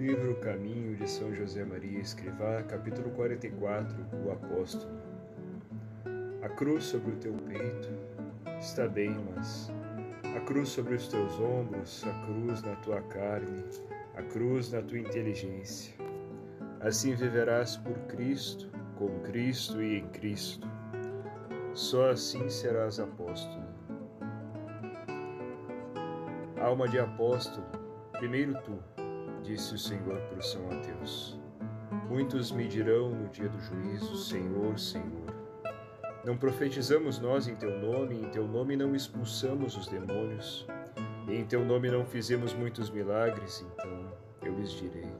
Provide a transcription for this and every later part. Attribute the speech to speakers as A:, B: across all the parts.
A: Livro Caminho de São José Maria Escrivá, capítulo 44 O Apóstolo. A cruz sobre o teu peito está bem, mas a cruz sobre os teus ombros, a cruz na tua carne, a cruz na tua inteligência. Assim viverás por Cristo, com Cristo e em Cristo. Só assim serás apóstolo. Alma de apóstolo, primeiro tu disse o Senhor por São Mateus. Muitos me dirão no dia do juízo: Senhor, Senhor. Não profetizamos nós em teu nome, em teu nome não expulsamos os demônios, e em teu nome não fizemos muitos milagres, então eu lhes direi: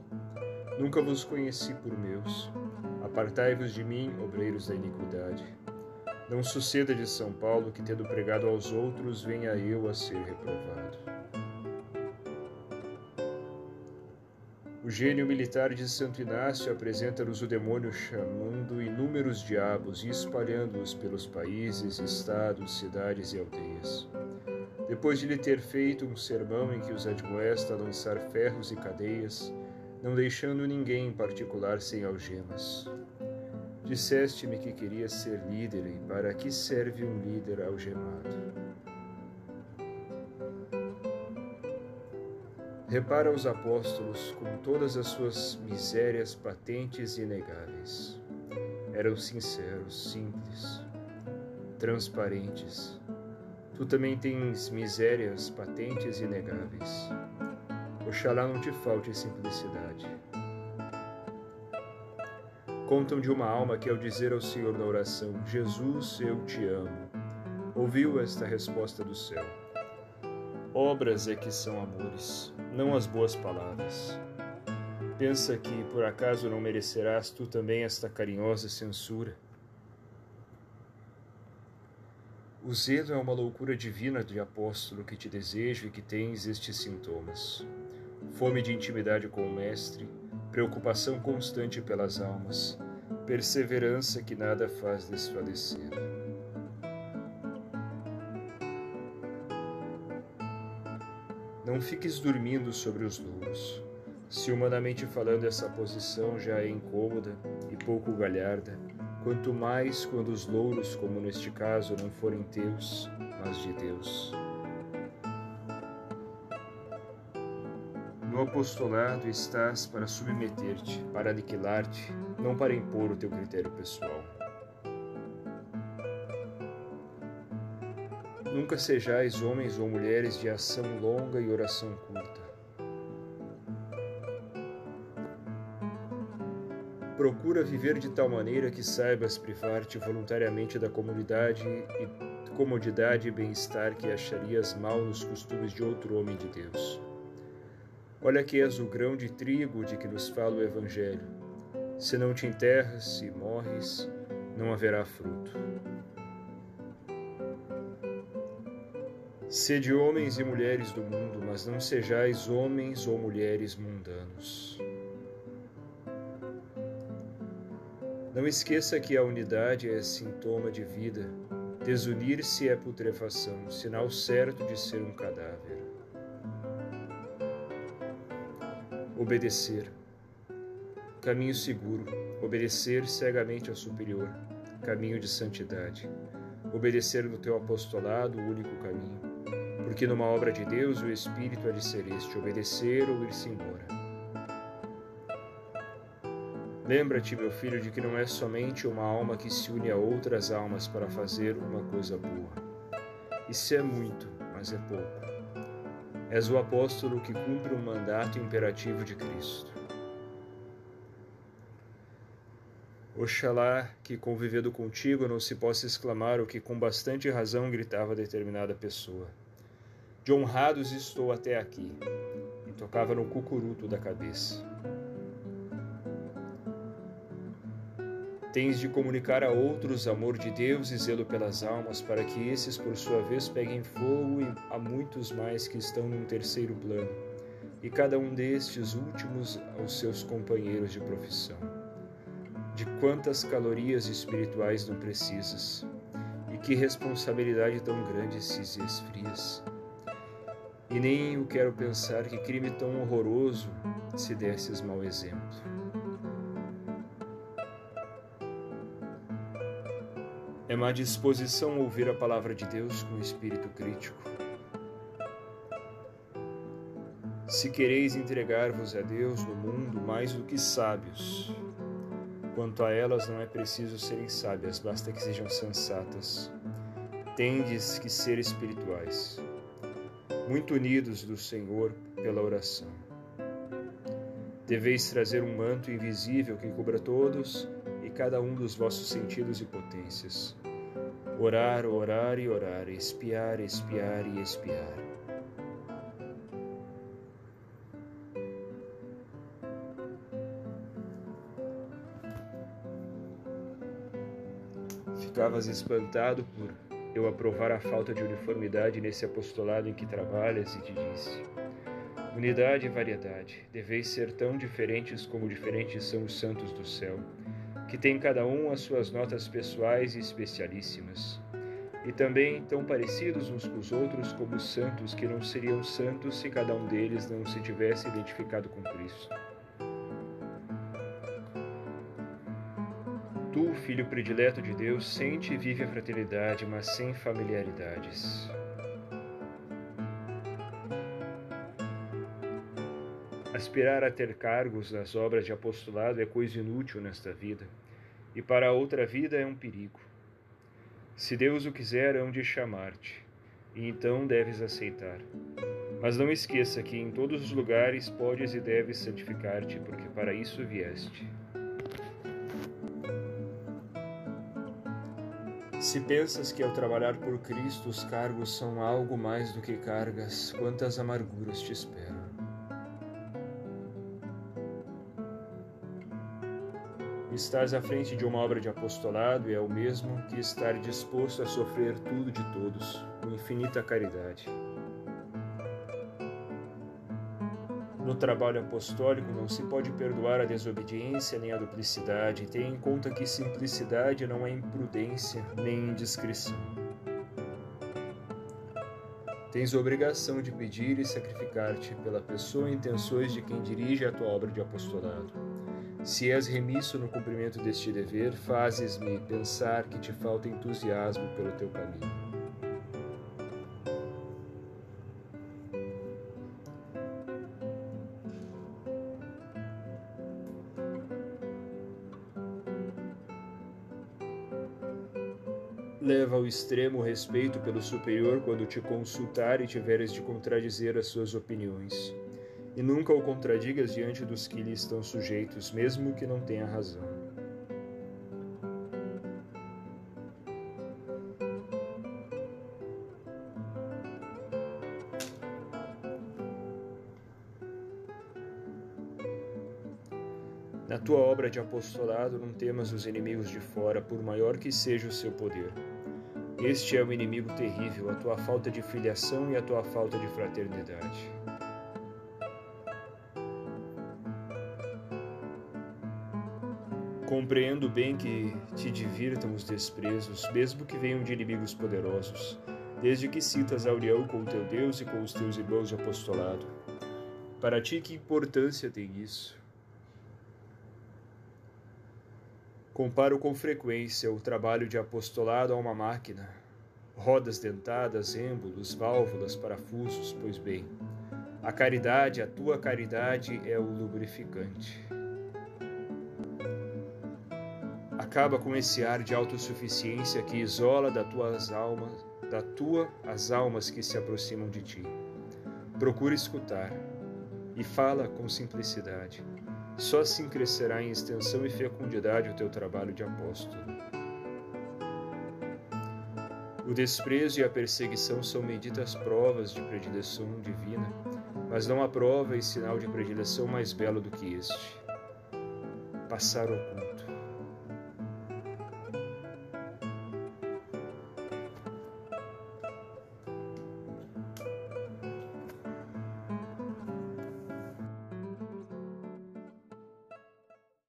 A: Nunca vos conheci por meus. Apartai-vos de mim, obreiros da iniquidade. Não suceda de São Paulo que, tendo pregado aos outros, venha eu a ser reprovado. Gênio militar de Santo Inácio apresenta-nos o demônio chamando inúmeros diabos e espalhando-os pelos países, estados, cidades e aldeias. Depois de lhe ter feito um sermão em que os admoesta a lançar ferros e cadeias, não deixando ninguém em particular sem algemas. Disseste-me que querias ser líder, e para que serve um líder algemado? Repara os apóstolos com todas as suas misérias patentes e inegáveis. Eram sinceros, simples, transparentes. Tu também tens misérias patentes e inegáveis. Oxalá não te falte simplicidade. Contam de uma alma que, ao dizer ao Senhor na oração: Jesus, eu te amo, ouviu esta resposta do céu: Obras é que são amores não as boas palavras. Pensa que por acaso não merecerás tu também esta carinhosa censura? O zelo é uma loucura divina de apóstolo que te desejo e que tens estes sintomas: fome de intimidade com o Mestre, preocupação constante pelas almas, perseverança que nada faz desfalecer. Não fiques dormindo sobre os louros. Se humanamente falando essa posição já é incômoda e pouco galharda, quanto mais quando os louros, como neste caso, não forem teus, mas de Deus. No apostolado estás para submeter-te, para aniquilar-te, não para impor o teu critério pessoal. Nunca sejais homens ou mulheres de ação longa e oração curta. Procura viver de tal maneira que saibas privar-te voluntariamente da comunidade e comodidade e bem-estar que acharias mal nos costumes de outro homem de Deus. Olha que és o grão de trigo de que nos fala o Evangelho. Se não te enterras e morres, não haverá fruto. Sede homens e mulheres do mundo, mas não sejais homens ou mulheres mundanos. Não esqueça que a unidade é sintoma de vida, desunir-se é putrefação, sinal certo de ser um cadáver. Obedecer. Caminho seguro. Obedecer cegamente ao superior. Caminho de santidade. Obedecer no teu apostolado, o único caminho porque numa obra de Deus o Espírito é de ser este, obedecer ou ir-se embora. Lembra-te, meu filho, de que não é somente uma alma que se une a outras almas para fazer uma coisa boa. Isso é muito, mas é pouco. És o apóstolo que cumpre um mandato imperativo de Cristo. Oxalá que, convivendo contigo, não se possa exclamar o que com bastante razão gritava determinada pessoa. De honrados estou até aqui. E tocava no cucuruto da cabeça. Tens de comunicar a outros amor de Deus e zelo pelas almas, para que esses, por sua vez, peguem fogo a muitos mais que estão num terceiro plano, e cada um destes últimos aos seus companheiros de profissão. De quantas calorias espirituais não precisas, e que responsabilidade tão grande se esfrias e nem o quero pensar que crime tão horroroso se desses mau exemplo. É má disposição ouvir a palavra de Deus com espírito crítico. Se quereis entregar-vos a Deus no mundo mais do que sábios, quanto a elas não é preciso serem sábias, basta que sejam sensatas. Tendes que ser espirituais muito unidos do Senhor pela oração. Deveis trazer um manto invisível que cubra todos e cada um dos vossos sentidos e potências. Orar, orar e orar, espiar, espiar e espiar. Ficavas espantado por eu aprovar a falta de uniformidade nesse apostolado em que trabalhas e te disse: Unidade e variedade, deveis ser tão diferentes como diferentes são os santos do céu, que têm cada um as suas notas pessoais e especialíssimas, e também tão parecidos uns com os outros como os santos que não seriam santos se cada um deles não se tivesse identificado com Cristo. Tu, filho predileto de Deus, sente e vive a fraternidade, mas sem familiaridades. Aspirar a ter cargos nas obras de apostolado é coisa inútil nesta vida, e para a outra vida é um perigo. Se Deus o quiser, hão de chamar-te, e então deves aceitar. Mas não esqueça que em todos os lugares podes e deves santificar-te, porque para isso vieste. Se pensas que ao trabalhar por Cristo os cargos são algo mais do que cargas, quantas amarguras te esperam. Estás à frente de uma obra de apostolado e é o mesmo que estar disposto a sofrer tudo de todos, com infinita caridade. No trabalho apostólico não se pode perdoar a desobediência nem a duplicidade. Tenha em conta que simplicidade não é imprudência nem indiscrição. Tens obrigação de pedir e sacrificar-te pela pessoa e intenções de quem dirige a tua obra de apostolado. Se és remisso no cumprimento deste dever, fazes-me pensar que te falta entusiasmo pelo teu caminho. Leva ao extremo o respeito pelo superior quando te consultar e tiveres de contradizer as suas opiniões. E nunca o contradigas diante dos que lhe estão sujeitos, mesmo que não tenha razão. Na tua obra de apostolado não temas os inimigos de fora, por maior que seja o seu poder. Este é o inimigo terrível, a tua falta de filiação e a tua falta de fraternidade. Compreendo bem que te divirtam os desprezos, mesmo que venham de inimigos poderosos, desde que citas a união com o teu Deus e com os teus irmãos de apostolado. Para ti, que importância tem isso? Comparo com frequência o trabalho de apostolado a uma máquina. Rodas dentadas, êmbolos, válvulas, parafusos, pois bem, a caridade, a tua caridade é o lubrificante. Acaba com esse ar de autossuficiência que isola da tuas almas, da tua as almas que se aproximam de ti. Procura escutar e fala com simplicidade só assim crescerá em extensão e fecundidade o teu trabalho de apóstolo. O desprezo e a perseguição são medidas provas de predileção divina, mas não há prova e sinal de predileção mais belo do que este. Passar oculto.